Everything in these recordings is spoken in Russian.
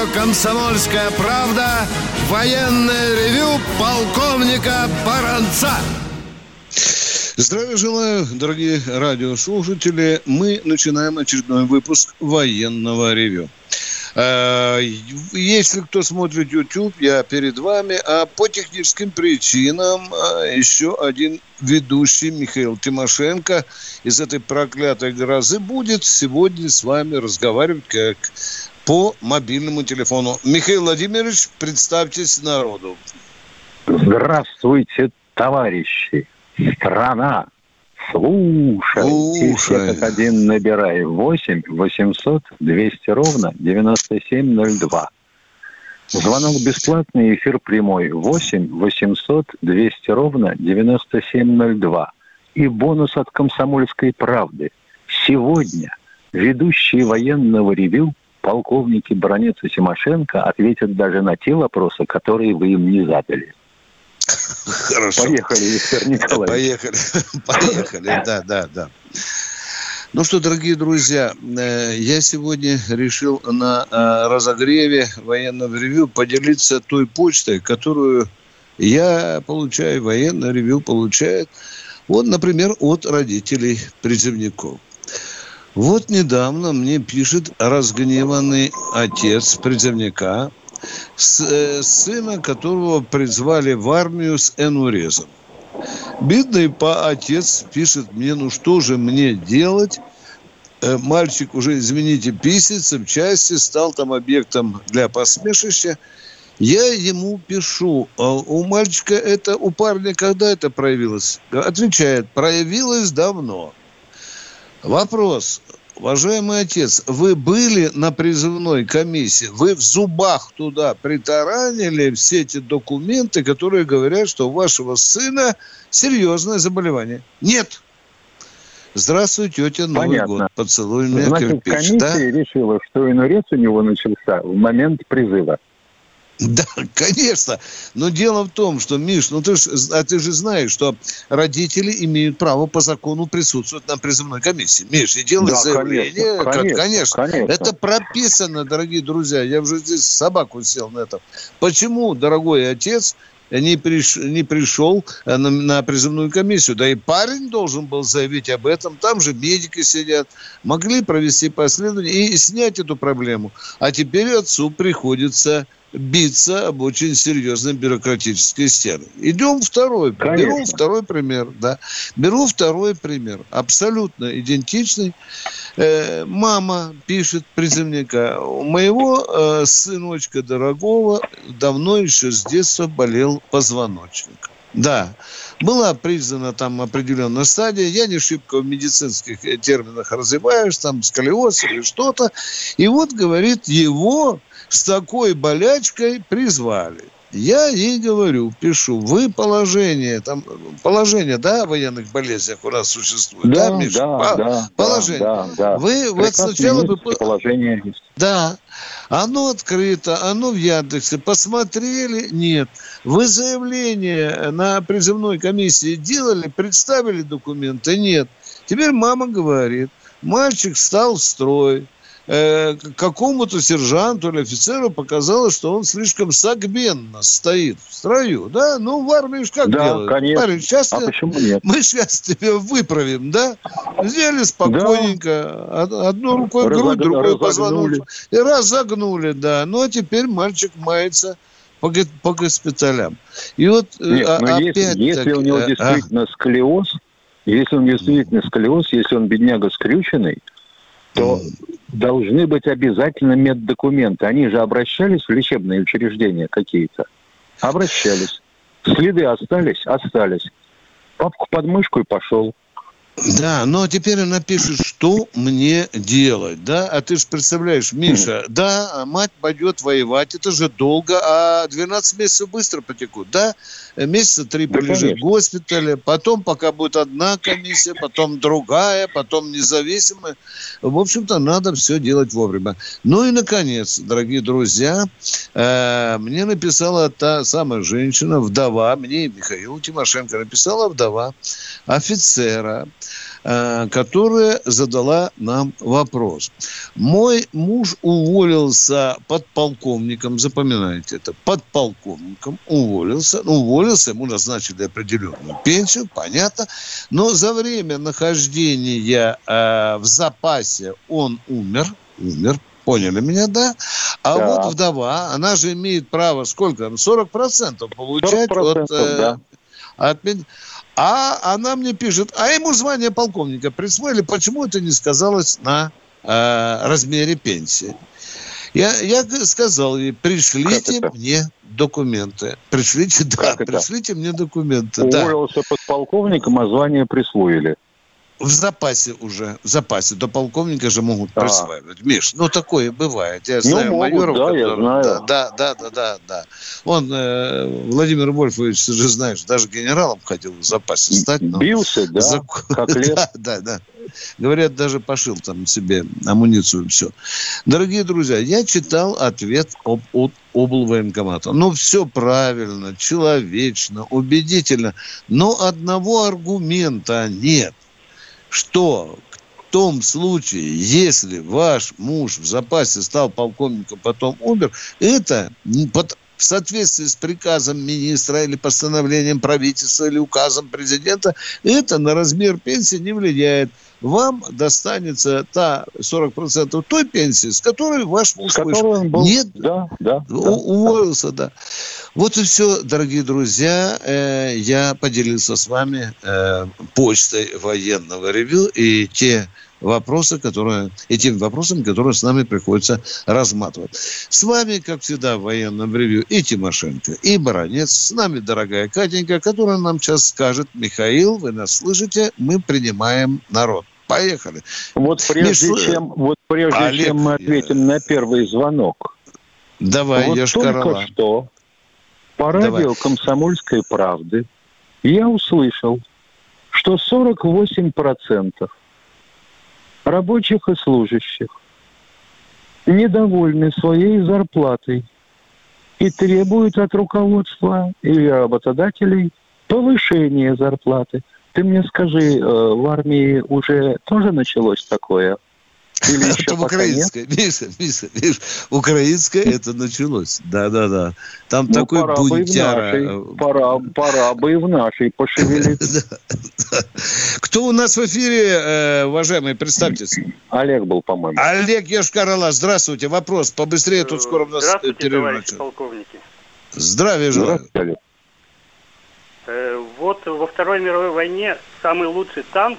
Радио «Комсомольская правда» военное ревю полковника Баранца. Здравия желаю, дорогие радиослушатели. Мы начинаем очередной выпуск военного ревю. Э, если кто смотрит YouTube, я перед вами, а по техническим причинам э, еще один ведущий Михаил Тимошенко из этой проклятой грозы будет сегодня с вами разговаривать как по мобильному телефону. Михаил Владимирович, представьтесь народу. Здравствуйте, товарищи. Страна. Слушайте, все как один набирай. 8 800 200 ровно 9702. Звонок бесплатный, эфир прямой. 8 800 200 ровно 9702. И бонус от «Комсомольской правды». Сегодня ведущие военного ревю полковники Бронец и Тимошенко ответят даже на те вопросы, которые вы им не задали. Хорошо. Поехали, Виктор Николаевич. Поехали, поехали, да, да, да. Ну что, дорогие друзья, э, я сегодня решил на э, разогреве военного ревю поделиться той почтой, которую я получаю, военное ревю получает, вот, например, от родителей призывников. Вот недавно мне пишет разгневанный отец призывника, э, сына которого призвали в армию с энурезом. Бедный по отец пишет мне, ну что же мне делать? Э, мальчик уже, извините, в части, стал там объектом для посмешища. Я ему пишу, а у мальчика это, у парня когда это проявилось? Отвечает, проявилось давно. Вопрос. Уважаемый отец, вы были на призывной комиссии, вы в зубах туда притаранили все эти документы, которые говорят, что у вашего сына серьезное заболевание. Нет. Здравствуй, тетя, Новый Понятно. год. Поцелуй меня Значит, кирпич. комиссия Да? решила, что инурез у него начался в момент призыва. Да, конечно. Но дело в том, что, Миш, ну ты ж, а ты же знаешь, что родители имеют право по закону присутствовать на призывной комиссии. Миш, и делать Да, заявление. конечно, как- конечно, конечно. Это прописано, дорогие друзья. Я уже здесь собаку сел на этом. Почему, дорогой отец, не, приш, не пришел э, на, на призывную комиссию? Да и парень должен был заявить об этом. Там же медики сидят. Могли провести последование и снять эту проблему. А теперь отцу приходится биться об очень серьезной бюрократической стены. Идем второй. Конечно. Беру второй пример. Да. Беру второй пример. Абсолютно идентичный. Э, мама пишет призывника. У моего э, сыночка дорогого давно еще с детства болел позвоночник. Да, была признана там определенная стадия. Я не шибко в медицинских э, терминах развиваюсь, там сколиоз или что-то. И вот, говорит, его с такой болячкой призвали. Я ей говорю, пишу, вы положение, там положение, да, о военных болезнях у нас существует, да, Да, Миша? да, По- да, положение. да, да. Вы вот Прекрасно сначала есть, бы... положение есть. Да, оно открыто, оно в Яндексе. Посмотрели? Нет. Вы заявление на призывной комиссии делали, представили документы? Нет. Теперь мама говорит, мальчик встал в строй, э, какому-то сержанту или офицеру показалось, что он слишком согбенно стоит в строю, да? Ну, в армии ж как Да, делают? конечно. Парень, сейчас А почему нет? мы сейчас тебя выправим, да? Сделали спокойненько, од- одной рукой грудь, Разог- другой разогнули. позвоночник. И разогнули, да. Ну, а теперь мальчик мается по, госпиталям. И вот э, Нет, а- но если, опять если у него э, а, действительно сколиоз, если он действительно сколиоз, если он бедняга скрюченный, то должны быть обязательно меддокументы. Они же обращались в лечебные учреждения какие-то? Обращались. Следы остались? Остались. Папку под мышку и пошел. Да, но теперь она пишет, что мне делать, да? А ты же представляешь, Миша, да, мать пойдет воевать, это же долго, а 12 месяцев быстро потекут, да? Месяца три да, полежит конечно. в госпитале, потом пока будет одна комиссия, потом другая, потом независимая. В общем-то, надо все делать вовремя. Ну и, наконец, дорогие друзья, э, мне написала та самая женщина, вдова, мне Михаил Тимошенко написала вдова офицера, Э, которая задала нам вопрос. Мой муж уволился подполковником, запоминайте это, подполковником уволился, ну, уволился, ему назначили определенную пенсию, понятно, но за время нахождения э, в запасе он умер, умер, Поняли меня, да? А да. вот вдова, она же имеет право сколько? 40% получать 40%, от... Э, да. от а она мне пишет, а ему звание полковника присвоили, почему это не сказалось на э, размере пенсии? Я, я сказал ей, пришлите мне документы. Пришлите, да, пришлите мне документы. Уволился да. подполковником, а звание присвоили. В запасе уже, в запасе. До полковника же могут а. присваивать. Миш, ну такое бывает. Я ну, знаю могут, майоров, да, которые... я знаю. Да, да, да, да, да. Он, э, Владимир Вольфович, ты же знаешь, даже генералом хотел в запасе стать. Но... Бился, да, Зак... как лет. да, да, да. Говорят, даже пошил там себе амуницию, все. Дорогие друзья, я читал ответ об, от облвоенкомата. Ну, все правильно, человечно, убедительно. Но одного аргумента нет что в том случае, если ваш муж в запасе стал полковником, потом умер, это под, в соответствии с приказом министра или постановлением правительства или указом президента, это на размер пенсии не влияет. Вам достанется та 40% той пенсии, с которой ваш муж вышел. Был... Нет, да, да, уволился, да. Вот и все, дорогие друзья. Э, я поделился с вами э, почтой военного ревю и те вопросы, которые, и тем вопросам, которые с нами приходится разматывать. С вами, как всегда, в военном ревью и Тимошенко, и Баранец. С нами дорогая Катенька, которая нам сейчас скажет, Михаил, вы нас слышите, мы принимаем народ. Поехали. Вот прежде, Миш... чем, вот прежде Олег... чем мы ответим на первый звонок. Давай, вот только что по радио Давай. «Комсомольской правды» я услышал, что 48% рабочих и служащих недовольны своей зарплатой и требуют от руководства или работодателей повышения зарплаты. Ты мне скажи, э, в армии уже тоже началось такое? Или еще это украинское. Миша, Миша, Миша, украинское это началось. Да-да-да. Там ну, такой пора бунтяра. Бы нашей, пора, пора бы и в нашей пошевелиться. Кто у нас в эфире, э, уважаемый, представьтесь. Олег был, по-моему. Олег Ешкарала, здравствуйте. Вопрос побыстрее, тут скоро у нас Здравствуйте, товарищи полковники. Здравия желаю. Здравствуйте, э, Вот во Второй мировой войне самый лучший танк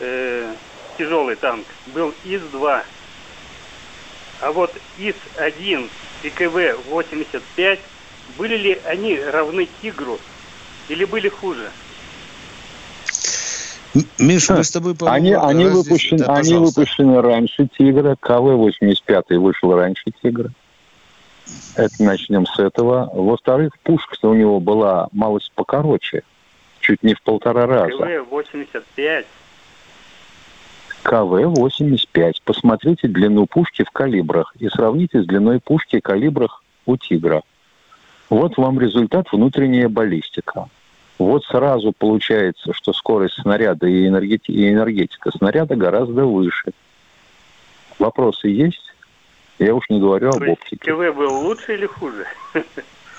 э, тяжелый танк, был ИС-2. А вот ИС-1 и КВ-85, были ли они равны Тигру или были хуже? Миша, мы с тобой, по Они, они, выпущены, да, они выпущены раньше Тигра. КВ-85 вышел раньше Тигра. Это начнем с этого. Во-вторых, пушка-то у него была малость покороче. Чуть не в полтора раза. КВ-85 КВ-85. Посмотрите длину пушки в калибрах и сравните с длиной пушки в калибрах у «Тигра». Вот вам результат внутренняя баллистика. Вот сразу получается, что скорость снаряда и, энергети- и энергетика снаряда гораздо выше. Вопросы есть? Я уж не говорю То об оптике. КВ был лучше или хуже?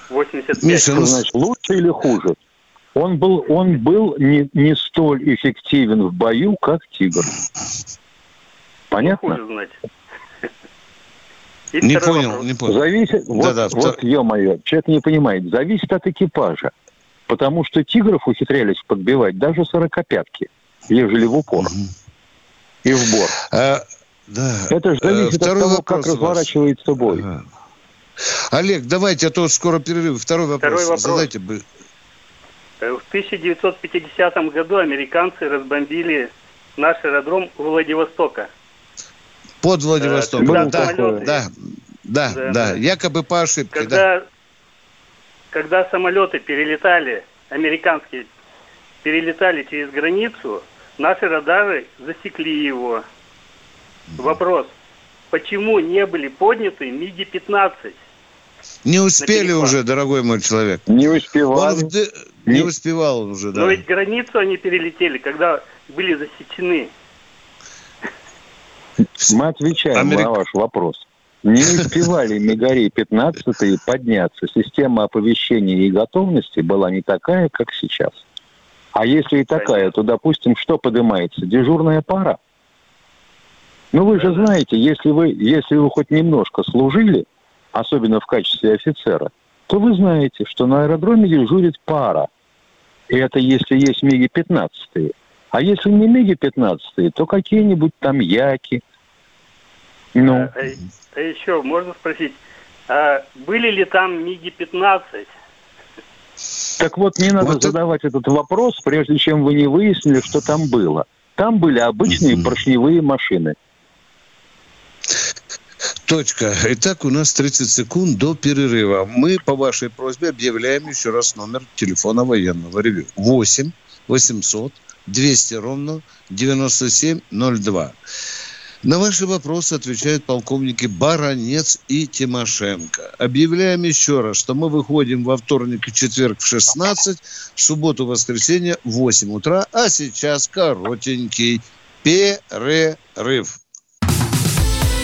85. Миша, ну, значит, лучше или хуже? Он был, он был не, не столь эффективен в бою, как «Тигр». Понятно? Не понял, вопрос. не понял. Зависит, вот, да, да, вот ё-моё, человек не понимает, зависит от экипажа. Потому что «Тигров» ухитрялись подбивать даже сорокопятки, ежели в упор угу. и в бор. А, да. Это же зависит а, от того, как разворачивается бой. Ага. Олег, давайте, а то скоро перерыв. Второй вопрос. Второй вопрос. Задайте бы. Э, в 1950 году американцы разбомбили наш аэродром Владивостока. Под Владивостоком, да, да, да, да, да, да, якобы по ошибке, когда, да. Когда самолеты перелетали, американские, перелетали через границу, наши радары засекли его. Вопрос, почему не были подняты МиГи-15? Не успели уже, дорогой мой человек. Не успевал. Он не успевал уже, да. Но ведь границу они перелетели, когда были засечены. Мы отвечаем Америк... на ваш вопрос. Не успевали Мегарей-15 подняться. Система оповещения и готовности была не такая, как сейчас. А если и такая, то, допустим, что поднимается? Дежурная пара. Ну, вы же знаете, если вы, если вы хоть немножко служили, особенно в качестве офицера, то вы знаете, что на аэродроме дежурит пара. И это если есть МиГи-15. А если не МиГи-15, то какие-нибудь там Яки. Ну. А, а, а еще можно спросить, а были ли там МиГи-15? Так вот, не надо вот задавать это... этот вопрос, прежде чем вы не выяснили, что там было. Там были обычные поршневые машины. Точка. Итак, у нас 30 секунд до перерыва. Мы по вашей просьбе объявляем еще раз номер телефона военного ревю. 8 800 200 ровно 9702. На ваши вопросы отвечают полковники Баранец и Тимошенко. Объявляем еще раз, что мы выходим во вторник и четверг в 16, в субботу и воскресенье в 8 утра, а сейчас коротенький перерыв.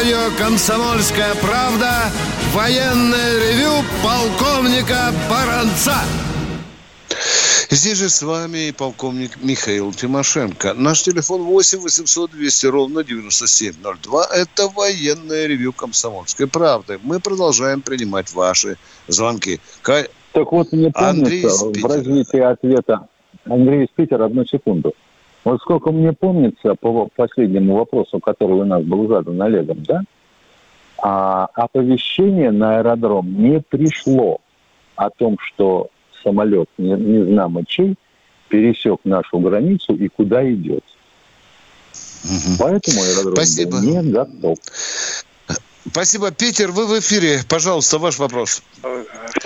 Радио «Комсомольская правда» военное ревю полковника Баранца. Здесь же с вами полковник Михаил Тимошенко. Наш телефон 8 800 200 ровно 9702. Это военное ревю комсомольской правды. Мы продолжаем принимать ваши звонки. Так вот, мне помнится в развитии ответа Андрей из Питера, одну секунду. Вот сколько мне помнится по последнему вопросу, который у нас был задан Олегом, да, а оповещение на аэродром не пришло о том, что самолет не, не знамо чей пересек нашу границу и куда идет. Угу. Поэтому аэродром Спасибо. не готов. Спасибо, Питер. Вы в эфире. Пожалуйста, ваш вопрос.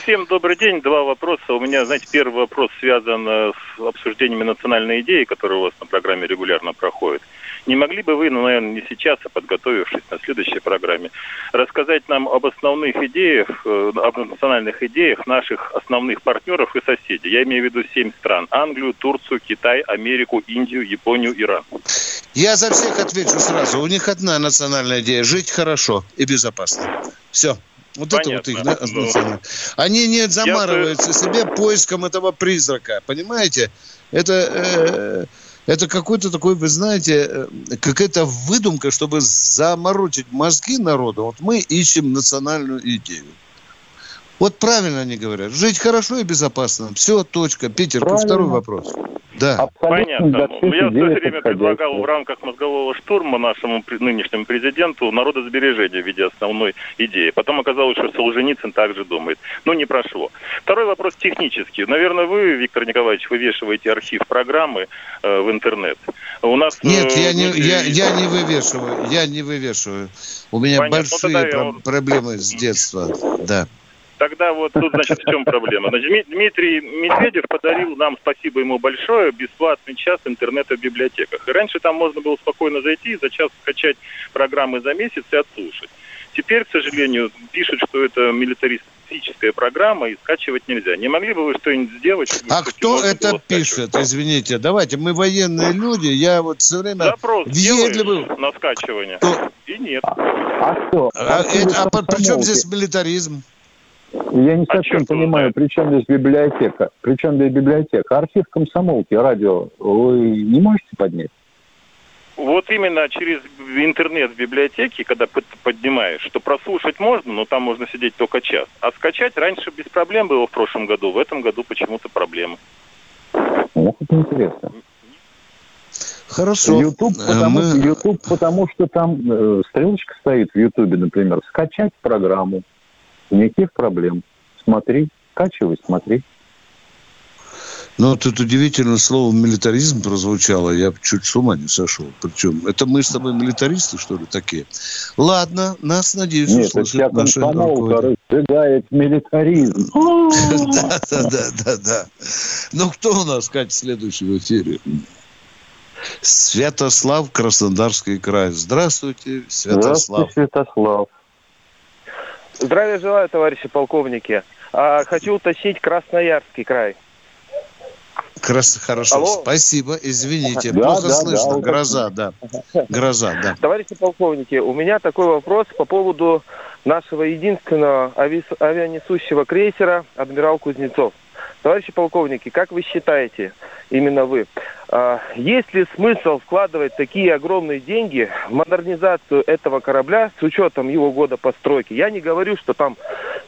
Всем добрый день. Два вопроса. У меня, знаете, первый вопрос связан э, с обсуждениями национальной идеи, которые у вас на программе регулярно проходят. Не могли бы вы, ну, наверное, не сейчас, а подготовившись на следующей программе, рассказать нам об основных идеях, э, об национальных идеях наших основных партнеров и соседей? Я имею в виду семь стран. Англию, Турцию, Китай, Америку, Индию, Японию, Иран. Я за всех отвечу сразу. У них одна национальная идея – жить хорошо и безопасно. Все. Вот Понятно. это вот их ну, Они не замарываются Я... себе поиском этого призрака. Понимаете? Это... Э, это какой-то такой, вы знаете, э, какая-то выдумка, чтобы заморочить мозги народу. Вот мы ищем национальную идею. Вот правильно они говорят. Жить хорошо и безопасно. Все, точка. Питер, правильно. второй вопрос. Да. Понятно. Я в свое время предлагал в рамках мозгового штурма нашему нынешнему президенту народосбережение в виде основной идеи. Потом оказалось, что Солженицын также думает. Но не прошло. Второй вопрос технический. Наверное, вы, Виктор Николаевич, вывешиваете архив программы э, в интернет. У нас... Нет, э, я, не, я, я не вывешиваю. Я не вывешиваю. У меня Понятно. Ну, большие ну, про- проблемы с детства. Да. Тогда вот тут, значит, в чем проблема? Значит, Дмитрий Медведев подарил нам, спасибо ему большое, бесплатный час интернета в библиотеках. И раньше там можно было спокойно зайти и за час скачать программы за месяц и отслушать. Теперь, к сожалению, пишут, что это милитаристическая программа и скачивать нельзя. Не могли бы вы что-нибудь сделать? А кто это пишет? Извините, давайте, мы военные люди, я вот все время... Запрос въедливый... на скачивание. Кто? И нет. А, а кто? А, а, это, а при чем здесь милитаризм? Я не а совсем понимаю, при чем здесь библиотека? При чем здесь библиотека? Архив комсомолки, радио, вы не можете поднять? Вот именно через интернет в библиотеке, когда поднимаешь, что прослушать можно, но там можно сидеть только час. А скачать раньше без проблем было в прошлом году, в этом году почему-то проблемы. Ох, это интересно. Хорошо. YouTube, э, потому, Мы... YouTube, потому что там э, стрелочка стоит в YouTube, например, скачать программу. Никаких проблем. Смотри, скачивай, смотри. Ну, тут удивительно слово «милитаризм» прозвучало. Я чуть с ума не сошел. Причем, это мы с тобой милитаристы, что ли, такие? Ладно, нас, надеюсь, Нет, услышат наши руководители. разжигает милитаризм. Да, да, да, да, да. Ну, кто у нас, Катя, следующий в эфире? Святослав, Краснодарский край. Здравствуйте, Святослав. Здравствуйте, Святослав. Здравия желаю, товарищи полковники. А, хочу уточнить Красноярский край. Крас... Хорошо, Алло. спасибо, извините, да, плохо да, слышно, да, гроза, да, гроза, да. Товарищи полковники, у меня такой вопрос по поводу нашего единственного ави... авианесущего крейсера «Адмирал Кузнецов». Товарищи полковники, как вы считаете, именно вы, а, есть ли смысл вкладывать такие огромные деньги в модернизацию этого корабля с учетом его года постройки? Я не говорю, что там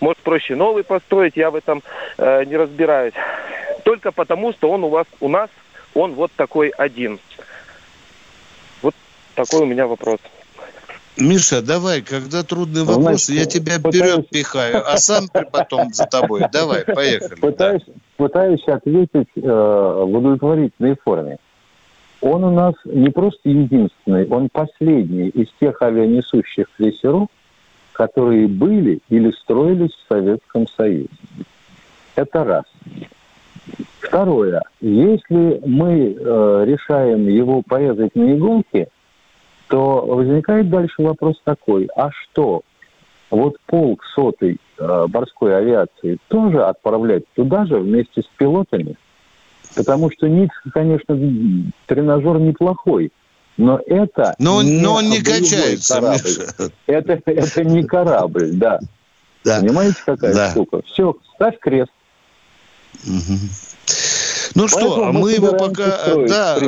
может проще новый построить, я в этом э, не разбираюсь. Только потому, что он у вас, у нас, он вот такой один. Вот такой у меня вопрос. Миша, давай, когда трудный вопрос, Значит, я тебя пытаюсь... вперед пихаю, а сам потом за тобой. Давай, поехали. Пытаюсь, да. Пытаюсь ответить э, в удовлетворительной форме. Он у нас не просто единственный, он последний из тех авианесущих крейсеров, которые были или строились в Советском Союзе. Это раз. Второе. Если мы э, решаем его порезать на иголки, то возникает дальше вопрос такой, а что, вот полк сотой э, морской авиации тоже отправлять туда же вместе с пилотами? Потому что ник, конечно, тренажер неплохой, но это но, не но он не качается, корабль. Это, это не корабль, да. да. Понимаете, какая да. штука? Все, ставь крест. Угу. Ну Поэтому что, а мы, мы его пока... Строить, да,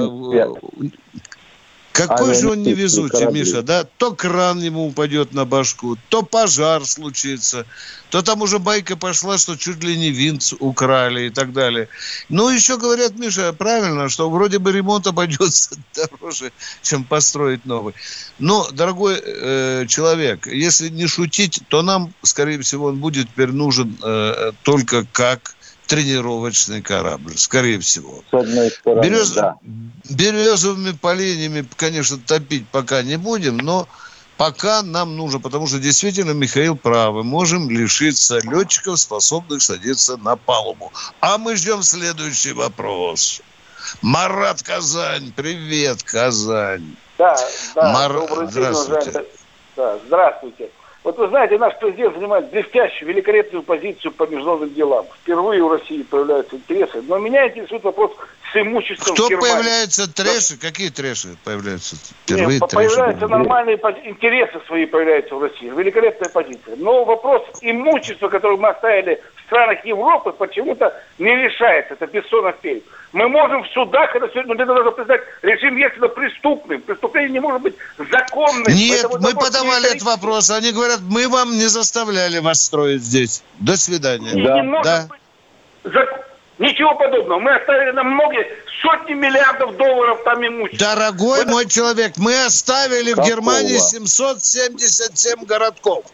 какой же он невезучий, корабли. Миша, да? То кран ему упадет на башку, то пожар случится, то там уже байка пошла, что чуть ли не винт украли и так далее. Ну, еще говорят, Миша, правильно, что вроде бы ремонт обойдется дороже, чем построить новый. Но, дорогой э, человек, если не шутить, то нам, скорее всего, он будет теперь нужен э, только как тренировочный корабль, скорее всего. С одной стороны, Берез... да. Березовыми поленьями, конечно, топить пока не будем, но пока нам нужно, потому что действительно Михаил прав, мы можем лишиться летчиков, способных садиться на палубу. А мы ждем следующий вопрос. Марат Казань, привет, Казань. Да, да, Мар... добрый день, здравствуйте. Да, здравствуйте. Вот вы знаете, наш президент занимает блестящую, великолепную позицию по международным делам. Впервые у России появляются интересы. Но меня интересует вопрос с имуществом Кто появляются трэши? Да. Какие трэши появляются? Впервые Нет, трэши появляются нормальные интересы свои появляются в России. Великолепная позиция. Но вопрос имущества, которое мы оставили в странах Европы, почему-то не решается. Это Бессонов перед. Мы можем в судах, это сегодня это нужно признать, режим Ельцина преступным. Преступление не может быть законным. Нет, мы подавали этот вопрос. Они говорят, мы вам не заставляли вас строить здесь. До свидания. Да. не да. быть Ничего подобного. Мы оставили на многие сотни миллиардов долларов там имущества. Дорогой мы... мой человек, мы оставили Какого? в Германии 777 городков,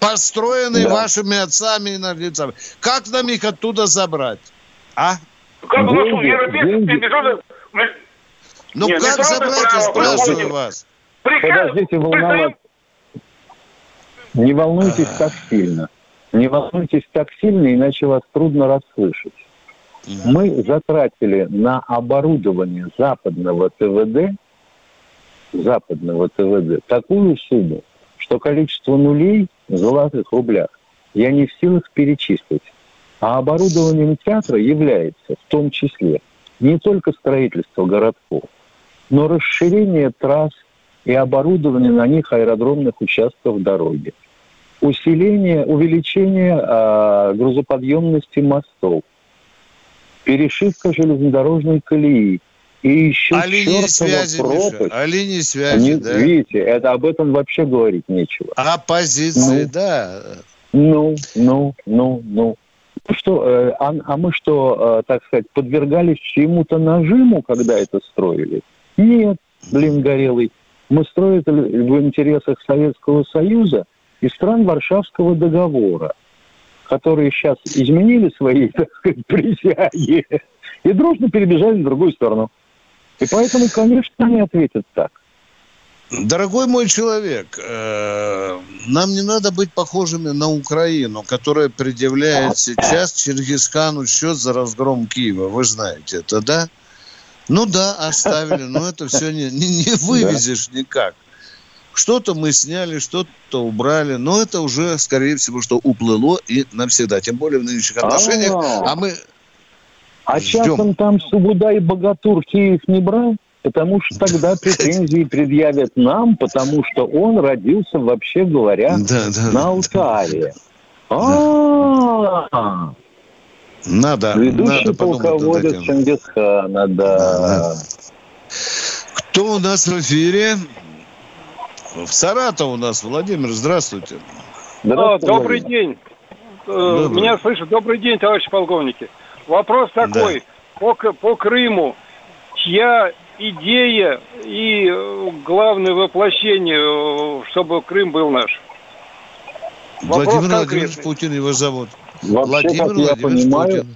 построенные да. вашими отцами и наглецами. Как нам их оттуда забрать? А? Как деньги, у нас европейцев Ну Нет, как забрать, я спрашиваю вас. Подождите волноваться. Не волнуйтесь так сильно. Не волнуйтесь так сильно, иначе вас трудно расслышать. Мы затратили на оборудование западного ТВД, западного ТВД такую сумму, что количество нулей в золотых рублях я не в силах перечислить. А оборудованием театра является в том числе не только строительство городков, но расширение трасс и оборудование на них аэродромных участков дороги, усиление, увеличение э, грузоподъемности мостов, перешивка железнодорожной колеи и еще а линии связи, пропасть. Миша, а линии связи, Они, да. Видите, это об этом вообще говорить нечего. А позиции, Ну. да. Ну, ну, ну, ну. Ну Что, э, а, а мы что, э, так сказать, подвергались чему-то нажиму, когда это строили? Нет, блин, горелый. Мы строили в интересах Советского Союза и стран Варшавского договора, которые сейчас изменили свои, так сказать, присяги и дружно перебежали в другую сторону. И поэтому, конечно, они ответят так. Дорогой мой человек, э, нам не надо быть похожими на Украину, которая предъявляет сейчас Чингисхану счет за разгром Киева. Вы знаете это, да? Ну да, оставили, но это все не, не, не вывезешь никак. Что-то мы сняли, что-то убрали, но это уже, скорее всего, что уплыло и навсегда. Тем более в нынешних отношениях. А. А мы А Ждем. часом там Сугудай Богатур Киев не брал? Потому что тогда претензии предъявят нам, потому что он родился, вообще говоря, да, да, на Алтае. А, надо, ведущий надо полководец. Чингисхана, да. Кто у нас в эфире? В Саратов у нас. Владимир, здравствуйте. А, Здравствуйте, добрый день. Э, Добрый. Меня слышат. Добрый день, товарищи полковники. Вопрос такой. По, К- по Крыму. Чья идея и э, главное воплощение, э, чтобы Крым был наш? Вопрос Владимир Владимирович конкретный. Путин его зовут. Вообще, Владимир как я Владимирович понимаю, Путин.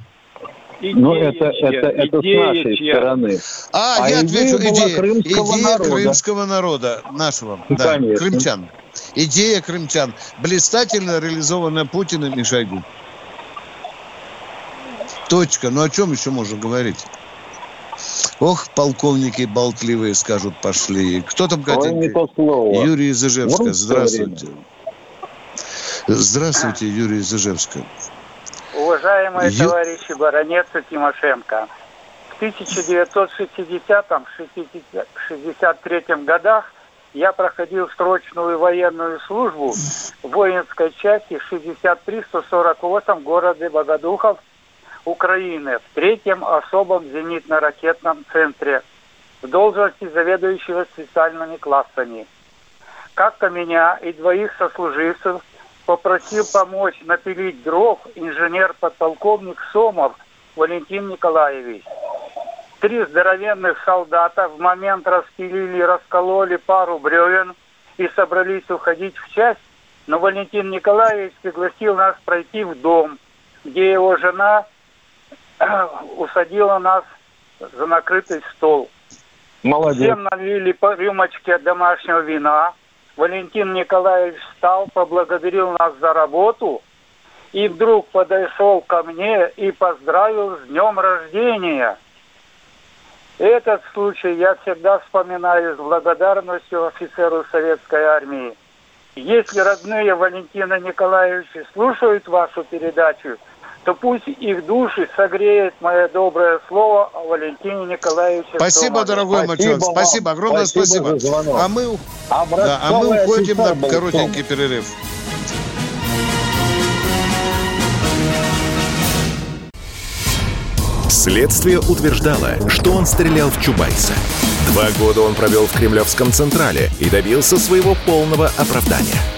Идея ну это, чья? это, это с Идея нашей чья? стороны. А, А я идея отвечу. Идея, крымского идея народа. крымского народа, нашего, Ну, да, конечно. крымчан. Идея крымчан. Блистательно реализованная Путиным и Шойгу. Точка. Ну о чем еще можно говорить? Ох, полковники болтливые скажут, пошли. Кто там, Ой, Катя? не то слово. Юрий из Ижевска. Здравствуйте. Здравствуйте, Юрий из Ижевска. Уважаемые Ю- товарищи Баронец и Тимошенко, в 1960-63 годах я проходил срочную военную службу в воинской части 63-148 городе Богодухов, Украины, в третьем особом зенитно-ракетном центре в должности заведующего специальными классами. Как-то меня и двоих сослуживцев попросил помочь напилить дров инженер-подполковник Сомов Валентин Николаевич. Три здоровенных солдата в момент распилили, раскололи пару бревен и собрались уходить в часть, но Валентин Николаевич пригласил нас пройти в дом, где его жена усадила нас за накрытый стол. Молодец. Всем налили по рюмочке домашнего вина. Валентин Николаевич встал, поблагодарил нас за работу и вдруг подошел ко мне и поздравил с днем рождения. Этот случай я всегда вспоминаю с благодарностью офицеру советской армии. Если родные Валентина Николаевича слушают вашу передачу, то пусть их души согреет мое доброе слово о Валентине Николаевиче. Спасибо, Сомове. дорогой человек. вам. Спасибо, огромное Спасибо спасибо. А мы, А да, а мы уходим на был коротенький перерыв. Следствие утверждало, что он стрелял в Чубайса. Два года он провел в Кремлевском Централе и добился своего полного оправдания.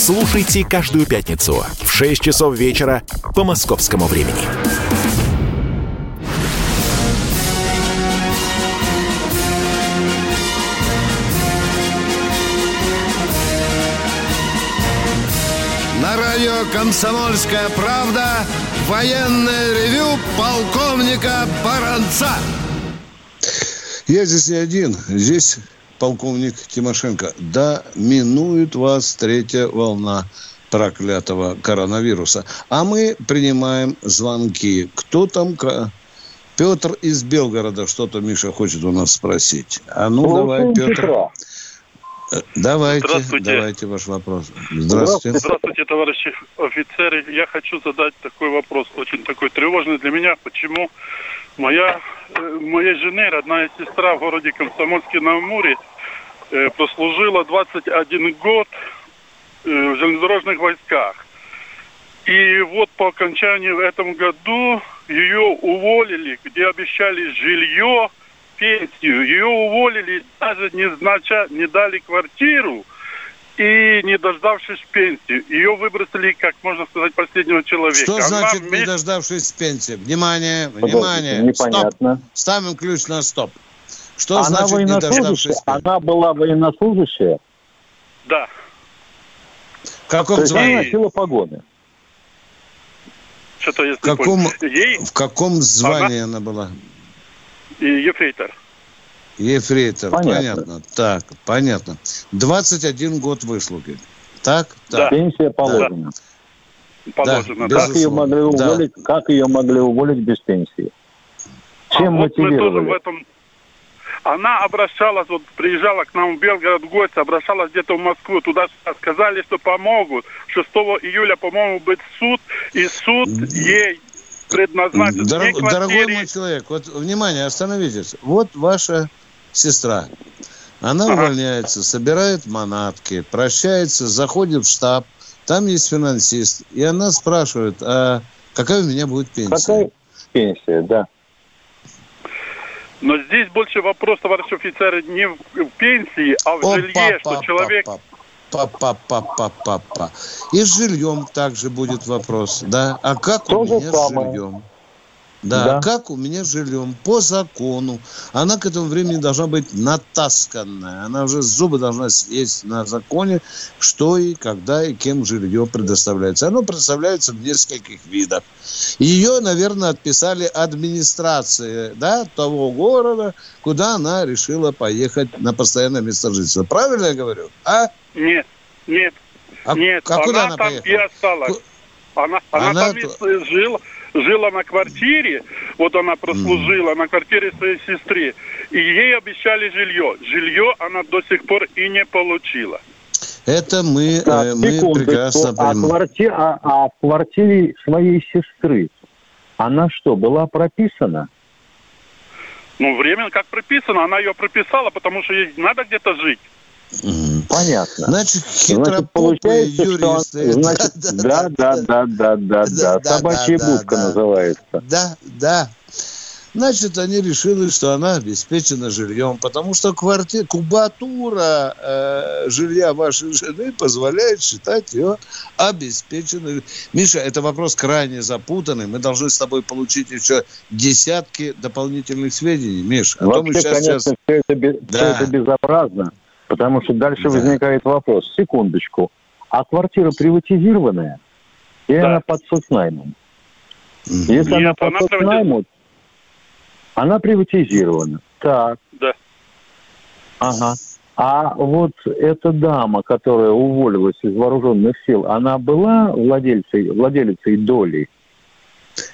Слушайте каждую пятницу в 6 часов вечера по московскому времени. На радио «Комсомольская правда» военное ревю полковника Баранца. Я здесь не один. Здесь полковник Тимошенко. Да, минует вас третья волна проклятого коронавируса. А мы принимаем звонки. Кто там? Петр из Белгорода что-то, Миша, хочет у нас спросить. А ну, Слушаем давай, Петр. Петра. Э, давайте, Здравствуйте. давайте ваш вопрос. Здравствуйте. Здравствуйте, товарищи офицеры. Я хочу задать такой вопрос, очень такой тревожный для меня. Почему моя, э, моей жены, родная сестра в городе Комсомольске на Амуре прослужила 21 год в железнодорожных войсках. И вот по окончании в этом году ее уволили, где обещали жилье, пенсию. Ее уволили, даже не, знача, не дали квартиру и не дождавшись пенсии. Ее выбросили, как можно сказать, последнего человека. Что Она значит вместе... не дождавшись пенсии? Внимание, внимание. Непонятно. Стоп. Ставим ключ на стоп. Что Она значит не дождавшись Она была военнослужащая? Да. В каком То звании? Она носила погоны. Что-то я в каком, Ей... в каком звании она, она была? Ефрейтор. Ефрейтор, понятно. понятно. Так, понятно. 21 год выслуги. Так? Да. Пенсия положена. Да. Положено, да. Как, ее могли уволить, да. как ее могли уволить без пенсии? Чем а мотивировали? Вот мы тоже в этом она обращалась, вот приезжала к нам в Белгород в гости, обращалась где-то в Москву, туда сказали, что помогут. 6 июля, по-моему, будет суд, и суд ей предназначен. Дорог, дорогой мой человек, вот внимание, остановитесь. Вот ваша сестра. Она ага. увольняется, собирает манатки, прощается, заходит в штаб, там есть финансист, и она спрашивает, а какая у меня будет пенсия? Какая пенсия, да. Но здесь больше вопрос, товарищ офицер, не в пенсии, а в О, жилье, папа, что человек... Папа, папа, папа. И с жильем также будет вопрос, да? А как То у меня с жильем? Да, да, как у меня жильем, по закону. Она к этому времени должна быть натасканная. Она уже зубы должна съесть на законе, что и когда и кем жилье предоставляется. Оно предоставляется в нескольких видах. Ее, наверное, отписали администрации да, того города, куда она решила поехать на постоянное место жительства. Правильно я говорю? А? Нет, нет, а, нет. А куда она, она там поехала? и осталась. Она, она, она там и жила жила на квартире, вот она прослужила mm. на квартире своей сестры, и ей обещали жилье. Жилье она до сих пор и не получила. Это мы, так, э, мы прекрасно а понимаем. А, кварти... а, а в квартире своей сестры она что, была прописана? Ну, временно как прописано, она ее прописала, потому что ей надо где-то жить. Понятно. Значит, значит получается, юристы. Что, значит, да, да, да, да, да, да, собачья будка называется. Да, да. Значит, они решили, что она обеспечена жильем, потому что квартира, кубатура э, жилья вашей жены позволяет считать ее обеспеченной. Миша, это вопрос крайне запутанный. Мы должны с тобой получить еще десятки дополнительных сведений. Миш, а Вообще, то мы сейчас, конечно, сейчас... Все, это, да. все это безобразно. Потому что дальше да. возникает вопрос. Секундочку. А квартира приватизированная? Или да. она под соцнаймом? Если Нет, она под она соцнаймом, она приватизирована. Так. Да. Ага. А вот эта дама, которая уволилась из вооруженных сил, она была владельцей, владелицей доли?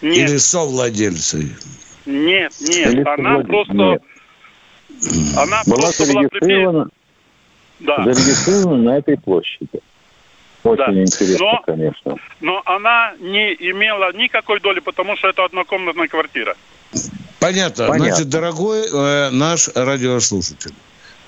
Нет. Или совладельцей? Нет, нет. Или она просто... Нет. Она была просто зарегистрирована... Была да. зарегистрирована на этой площади. Очень да. интересно, но, конечно. Но она не имела никакой доли, потому что это однокомнатная квартира. Понятно. Понятно. Значит, дорогой э, наш радиослушатель,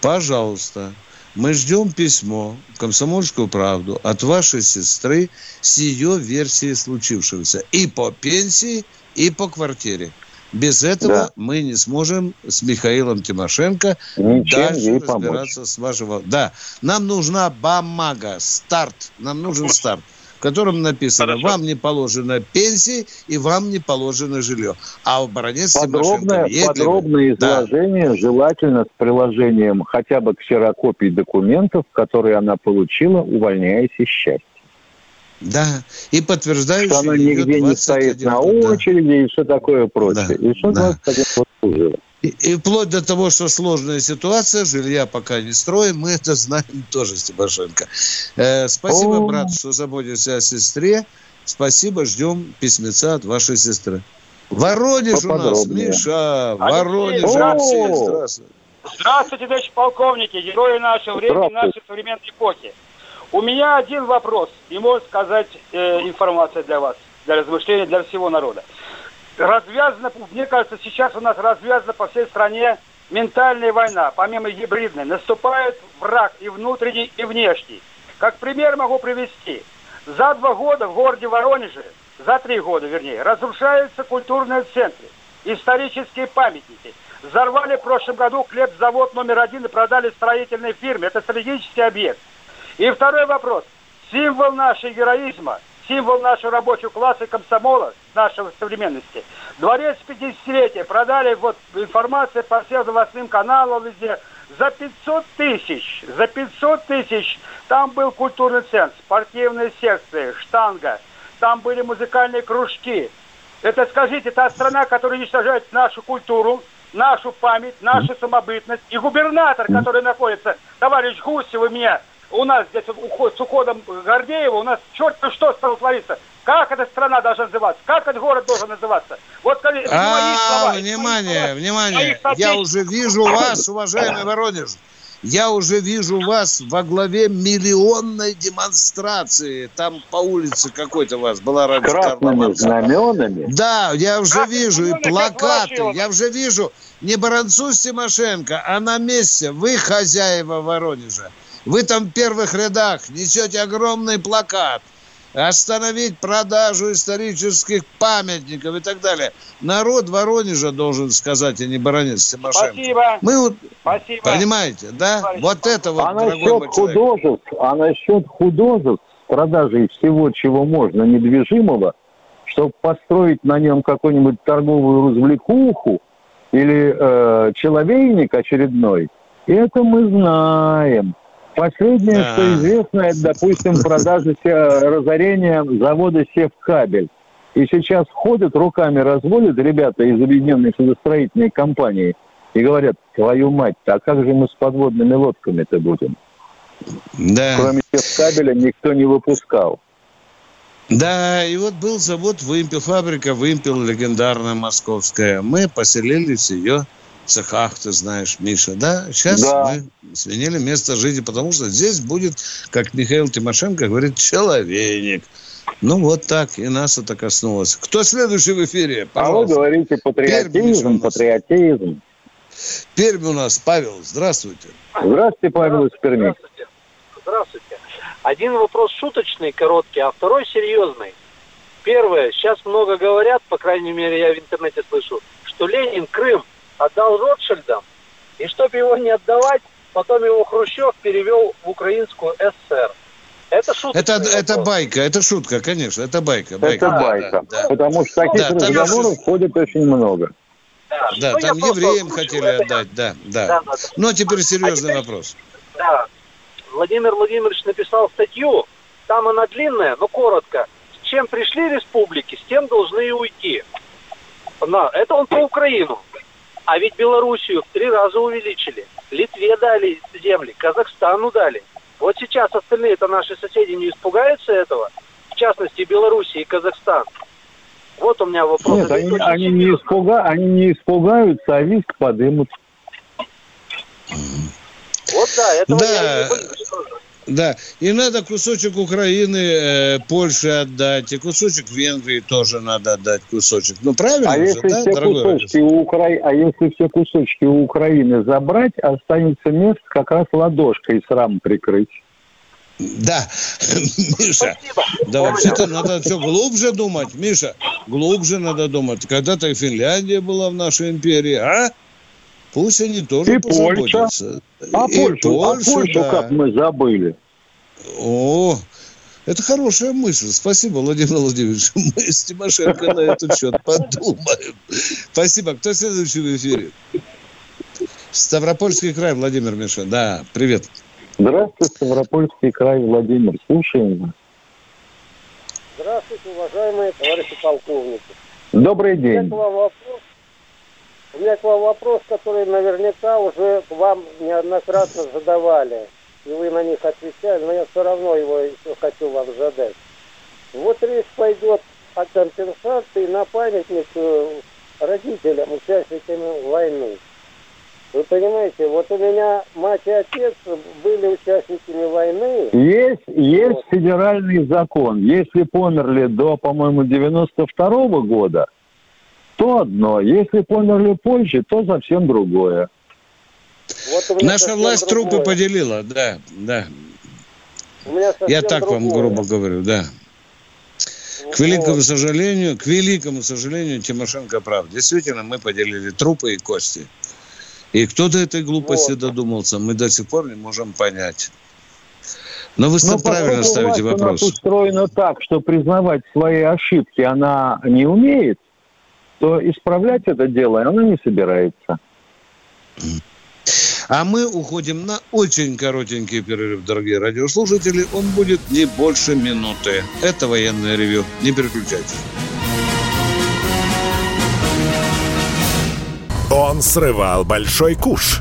пожалуйста, мы ждем письмо в «Комсомольскую правду» от вашей сестры с ее версией случившегося. И по пенсии, и по квартире. Без этого да. мы не сможем с Михаилом Тимошенко Ничем дальше разбираться помочь. с вашего... Да, нам нужна бумага, старт. Нам нужен старт в котором написано, Хорошо. вам не положено пенсии и вам не положено жилье. А в баронец подробное, подробное изложение, да. желательно с приложением хотя бы ксерокопий документов, которые она получила, увольняясь из счастья. Да, и подтверждающий... Что она нигде не стоит на очереди да. и все такое прочее. Да. И что да. И, И вплоть до того, что сложная ситуация, жилья пока не строим, мы это знаем тоже, Степашенко. Э, спасибо, О. брат, что заботишься о сестре. Спасибо, ждем письмеца от вашей сестры. Воронеж у нас, Миша, Воронеж, Алексей, здравствуйте. Здравствуйте, товарищи полковники, герои нашего времени, нашей современной эпохи. У меня один вопрос, и, можно сказать, э, информация для вас, для размышления для всего народа. Развязана, мне кажется, сейчас у нас развязана по всей стране ментальная война, помимо гибридной. Наступает враг и внутренний, и внешний. Как пример могу привести. За два года в городе Воронеже, за три года, вернее, разрушаются культурные центры, исторические памятники. Взорвали в прошлом году хлебзавод номер один и продали строительной фирме. Это стратегический объект. И второй вопрос. Символ нашей героизма, символ нашего рабочего класса и комсомола, нашей современности. Дворец 50-летия продали, вот информация по всем новостным каналам везде, за 500 тысяч, за 500 тысяч там был культурный центр, спортивные секции, штанга, там были музыкальные кружки. Это, скажите, та страна, которая уничтожает нашу культуру, нашу память, нашу самобытность. И губернатор, который находится, товарищ Гусев у меня, у нас здесь уход, с уходом Гордеева, у нас черт что стало твориться. Как эта страна должна называться? Как этот город должен называться? Вот скажите, а, внимание, внимание. Я уже вижу вас, уважаемый Воронеж. Я уже вижу вас во главе миллионной демонстрации. Там по улице какой-то у вас была раньше Красными знаменами? Да, я уже Красными вижу и плакаты. Я уже вижу не Баранцу Тимошенко, а на месте. Вы хозяева Воронежа. Вы там в первых рядах несете огромный плакат – остановить продажу исторических памятников и так далее. Народ Воронежа должен сказать, а не баронец Тимошенко. Спасибо. Мы вот, Спасибо. понимаете, да? Спасибо. Вот это вот, а насчет художеств, а насчет художеств, продажи всего, чего можно, недвижимого, чтобы построить на нем какую-нибудь торговую развлекуху или э, человейник очередной, это мы знаем. Последнее, да. что известно, это, допустим, продажа разорения завода «Севкабель». И сейчас ходят, руками разводят ребята из объединенной судостроительной компании и говорят, твою мать, а как же мы с подводными лодками-то будем? Да. Кроме Севкабеля никто не выпускал. Да, и вот был завод «Вымпел», фабрика «Вымпел» легендарная московская. Мы поселились ее цехах, ты знаешь, Миша, да? Сейчас да. мы сменили место жизни, потому что здесь будет, как Михаил Тимошенко говорит, человек. Ну, вот так, и нас это коснулось. Кто следующий в эфире? Пожалуйста. А вы говорите патриотизм, патриотизм. Пермь у нас. Павел, здравствуйте. Здравствуйте, Павел из Перми. Здравствуйте. Здравствуйте. Один вопрос шуточный, короткий, а второй серьезный. Первое, сейчас много говорят, по крайней мере, я в интернете слышу, что Ленин Крым отдал Ротшильдам, и чтобы его не отдавать, потом его Хрущев перевел в украинскую ССР. Это шутка. Это, это байка, это шутка, конечно, это байка. байка. Это байка, да, да. потому что таких да, разговоров там... ходит очень много. Да, да ну, там евреям хотели отдать, да, да. да. Но теперь серьезный а теперь, вопрос. Да, Владимир Владимирович написал статью, там она длинная, но коротко. С чем пришли республики, с тем должны и уйти. На, это он про Украину. А ведь Белоруссию в три раза увеличили. Литве дали земли, Казахстану дали. Вот сейчас остальные-то наши соседи не испугаются этого, в частности Белоруссия и Казахстан. Вот у меня вопрос. Нет, они, они, не испуга... они не испугаются, а виск подымут. Вот да, это да. Да, и надо кусочек Украины, э, Польши отдать, и кусочек Венгрии тоже надо отдать кусочек. Ну, правильно а же, если да, все кусочки у Укра... А если все кусочки у Украины забрать, останется место как раз ладошкой с рам прикрыть. Да, Миша, Спасибо. да вообще-то надо все глубже думать, Миша, глубже надо думать. Когда-то и Финляндия была в нашей империи, а? Пусть они тоже и позаботятся. Польша. А и Польшу, Польшу, а Польшу да. как мы забыли. О, это хорошая мысль. Спасибо, Владимир Владимирович. Мы с Тимошенко на этот счет подумаем. Спасибо. Кто следующий в эфире? Ставропольский край, Владимир Миша. Да, привет. Здравствуйте, Ставропольский край, Владимир. Слушаем вас. Здравствуйте, уважаемые товарищи полковники. Добрый день. К вам вопрос У меня к вам вопрос, который наверняка уже вам неоднократно задавали. И вы на них отвечали, но я все равно его еще хочу вам задать. Вот речь пойдет о компенсации на памятник э, родителям, участникам войны. Вы понимаете, вот у меня мать и отец были участниками войны. Есть, есть федеральный закон. Если померли до, по-моему, 92 -го года, то одно. Если померли позже, то совсем другое. Вот Наша власть другое. трупы поделила, да, да. Я так другое. вам грубо говорю, да. К великому сожалению, к великому сожалению, Тимошенко прав. Действительно, мы поделили трупы и кости. И кто до этой глупости вот. додумался, мы до сих пор не можем понять. Но вы Но правильно ставите вопрос. У нас устроено так, что признавать свои ошибки она не умеет, то исправлять это дело она не собирается. А мы уходим на очень коротенький перерыв, дорогие радиослушатели. Он будет не больше минуты. Это военное ревю. Не переключайтесь. Он срывал большой куш.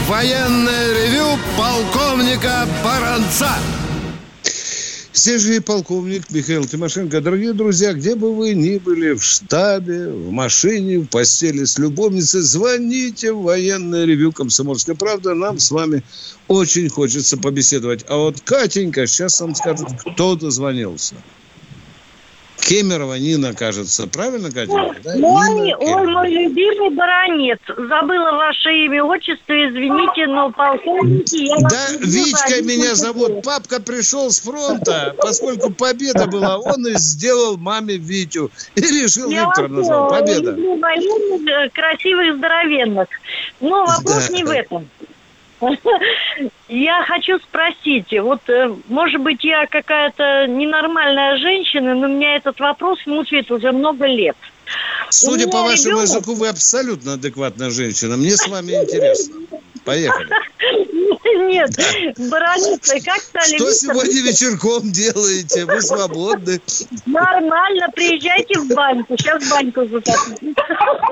Военное ревю полковника Баранца. Свежий полковник Михаил Тимошенко. Дорогие друзья, где бы вы ни были, в штабе, в машине, в постели с любовницей, звоните в военное ревю «Комсомольская правда». Нам с вами очень хочется побеседовать. А вот Катенька сейчас вам скажет, кто дозвонился. Кемерова Нина, кажется. Правильно, Катя? Да? Мой, ой, мой любимый баронец. Забыла ваше имя, отчество, извините, но полковники... Я да, Витька меня зовут. Папка пришел с фронта, поскольку победа была, он и сделал маме Витю. И решил я Виктор назвать. Победа. Я красивых, здоровенных. Но вопрос да. не в этом. Я хочу спросить, вот, э, может быть, я какая-то ненормальная женщина, но меня этот вопрос мучает уже много лет. Судя по вашему ребенок... языку, вы абсолютно адекватная женщина. Мне с вами интересно. Поехали. Нет, бароница, как стали... Что сегодня вечерком делаете? Вы свободны. Нормально, приезжайте в баньку. Сейчас баньку затопим.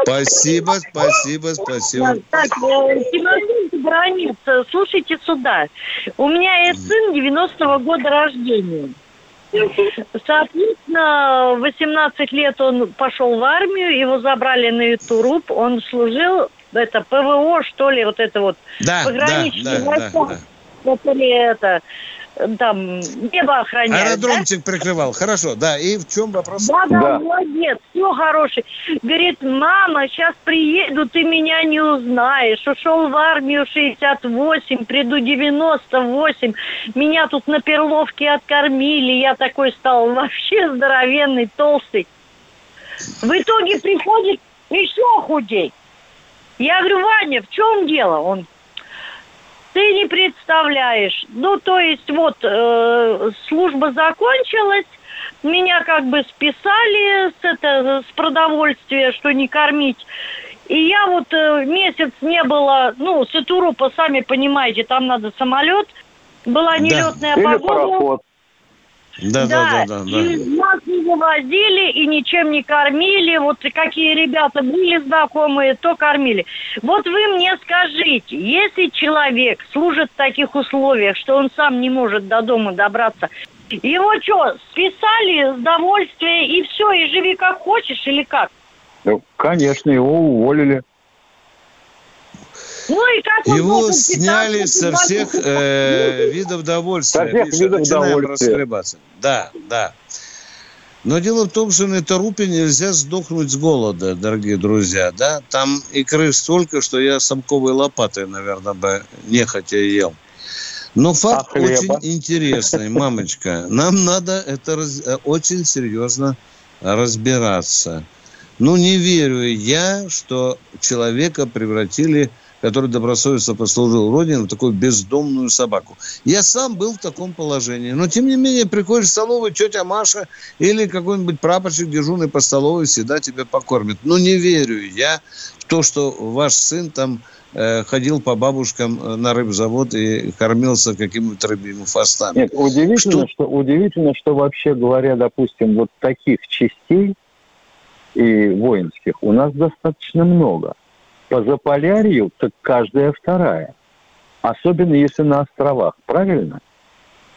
Спасибо, спасибо, спасибо. Так, Тимофей бароница, слушайте сюда. У меня есть сын 90-го года рождения. Соответственно, 18 лет он пошел в армию, его забрали на Ютуруп, он служил это ПВО, что ли, вот это вот да, пограничные да, да, да. или это там небо охраняют. Аэродромчик да? прикрывал, хорошо, да. И в чем вопрос? Да, да, да. молодец, все хороший. Говорит, мама, сейчас приеду, ты меня не узнаешь. Ушел в армию 68, приду 98. Меня тут на Перловке откормили, я такой стал вообще здоровенный, толстый. В итоге приходит еще худей. Я говорю, Ваня, в чем дело? Он, ты не представляешь. Ну, то есть, вот, э, служба закончилась, меня как бы списали с, это, с продовольствия, что не кормить. И я вот э, месяц не было, ну, с Итурупа, сами понимаете, там надо самолет. Была нелетная да. погода. Да, да, да, да. да. И нас не вывозили и ничем не кормили. Вот какие ребята были знакомые, то кормили. Вот вы мне скажите, если человек служит в таких условиях, что он сам не может до дома добраться, его что, списали с довольствия и все, и живи как хочешь или как? Ну, конечно, его уволили. И как Его сняли со всех э, видов довольствия. Со всех Миша, видов начинаем расхлебаться. Да, да. Но дело в том, что на Тарупе нельзя сдохнуть с голода, дорогие друзья. Да? Там икры столько, что я самковой лопатой, наверное, бы нехотя ел. Но факт А хлеба? очень интересный, мамочка. Нам надо это раз- э, очень серьезно разбираться. Ну, не верю я, что человека превратили, который добросовестно послужил Родине, такую бездомную собаку. Я сам был в таком положении. Но, тем не менее, приходишь в столовую, тетя Маша или какой-нибудь прапорщик, дежурный по столовой, всегда тебя покормит. Ну, не верю я в то, что ваш сын там э, ходил по бабушкам э, на рыбзавод и кормился какими-то рыбьими фастами. Нет, удивительно, что... удивительно, что вообще говоря, допустим, вот таких частей и воинских у нас достаточно много. По Заполярью так каждая вторая. Особенно если на островах, правильно?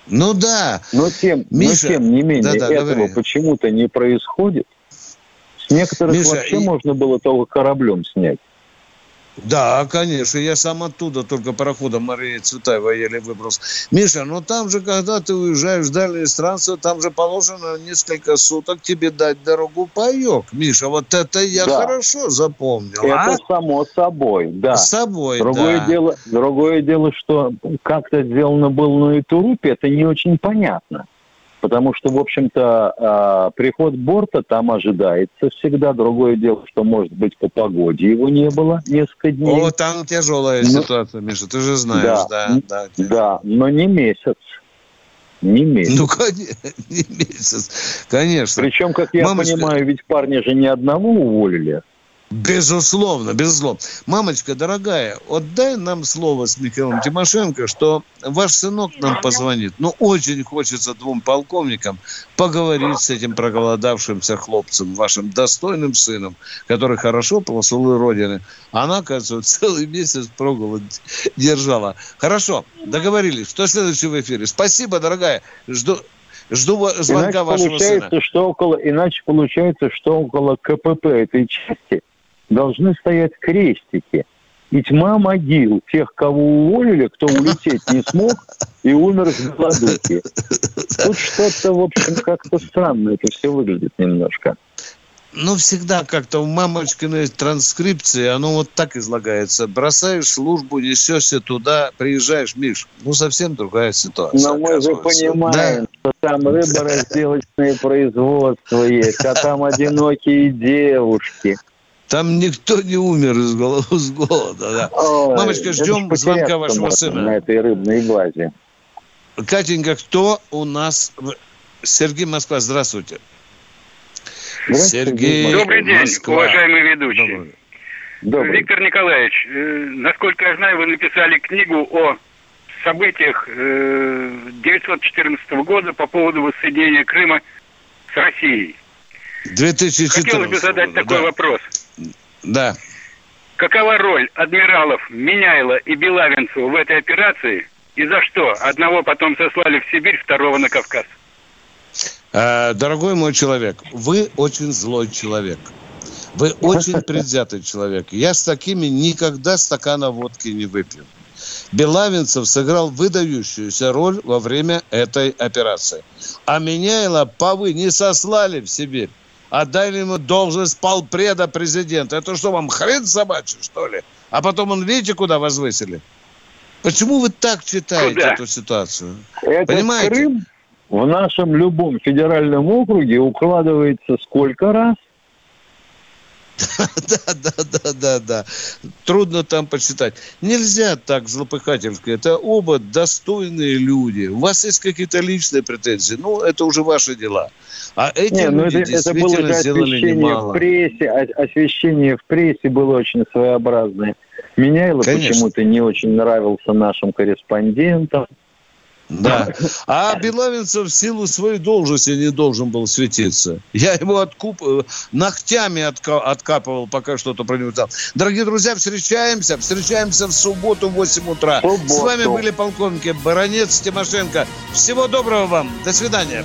Ну да. Но тем, Миша, но тем не менее да-да, этого говори. почему-то не происходит. С некоторых Миша, вообще и- можно было только кораблем снять. Да, конечно, я сам оттуда только пароходом Марии Цветаева еле выбрался. Миша, ну там же, когда ты уезжаешь в дальние странствия, там же положено несколько суток тебе дать дорогу паек. Миша, вот это я Да. хорошо запомнил. Это а? само собой, да. С собой, другое да. дело, другое дело, что как это сделано было на Итурупе, это не очень понятно. Потому что, в общем-то, а, приход борта там ожидается всегда. Другое дело, что, может быть, по погоде его не было несколько дней. О, там тяжелая Ну, ситуация, Миша, ты же знаешь, да, да. Да, но не месяц. Не месяц. Ну, конечно, не месяц, конечно. Причем, как я Мамочка- понимаю, ведь парня же ни одного уволили. Безусловно, безусловно. Мамочка, дорогая, вот дай нам слово с Михаилом Тимошенко, что ваш сынок нам позвонит. Ну, очень хочется двум полковникам поговорить с этим проголодавшимся хлопцем, вашим достойным сыном, который хорошо послужил Родины. Она, оказывается, целый месяц проголод держала. Хорошо, договорились. Что следующее в эфире? Спасибо, дорогая. Жду, жду звонка Иначе вашего получается, сына. что около, иначе получается, что около КПП этой части должны стоять крестики. И тьма могил тех, кого уволили, кто улететь не смог и умер с голодухи. Тут что-то, в общем, как-то странно это все выглядит немножко. Ну, всегда как-то в мамочкиной транскрипции оно вот так излагается. Бросаешь службу, несешься туда, приезжаешь, Миш, ну, совсем другая ситуация. Но мы же понимаем, что там рыборазделочные производства есть, а там одинокие девушки. Там никто не умер из голода. С голода да. Ой, Мамочка, ждем звонка вашего сына. На этой рыбной базе. Катенька, кто у нас? в- Сергей Москва, здравствуйте. Здравствуйте, Сергей Добрый день, Москва. уважаемый ведущий. Виктор Николаевич, э, насколько я знаю, вы написали книгу о событиях э, 1914 года по поводу воссоединения Крыма с Россией. 2014 Хотелось бы задать года, такой да. вопрос. Да. Какова роль адмиралов Меняйла и Белавинцева в этой операции? И за что? Одного потом сослали в Сибирь, второго на Кавказ. Э, Дорогой мой человек, вы очень злой человек. Вы очень предвзятый человек. Я с такими никогда стакана водки не выпью. Белавинцев сыграл выдающуюся роль во время этой операции. А Меняйло повы не сослали в Сибирь, а дали ему должность полпреда президента. Это что, вам хрен собачий, что ли? А потом он, видите, куда возвысили? Почему вы так читаете Куда? эту ситуацию? Этот Понимаете? Крым в нашем любом федеральном округе укладывается сколько раз? Да, да, да, да, да. Трудно там посчитать. Нельзя так злопыхательски. Это оба достойные люди. У вас есть какие-то личные претензии. Ну, это уже ваши дела. А эти Не, ну люди это, это было действительно же сделали освещение немало. в прессе, о- освещение в прессе было очень своеобразное. Меняйло почему-то не очень нравился нашим корреспондентам. Да. А Белавинцев в силу своей должности не должен был светиться. Я его откуп... Э, ногтями отка... откапывал, пока что-то про него. Дорогие друзья, встречаемся. Встречаемся в субботу в 8 утра. Субботу. С вами были полковники Баронец Тимошенко. Всего доброго вам. До свидания.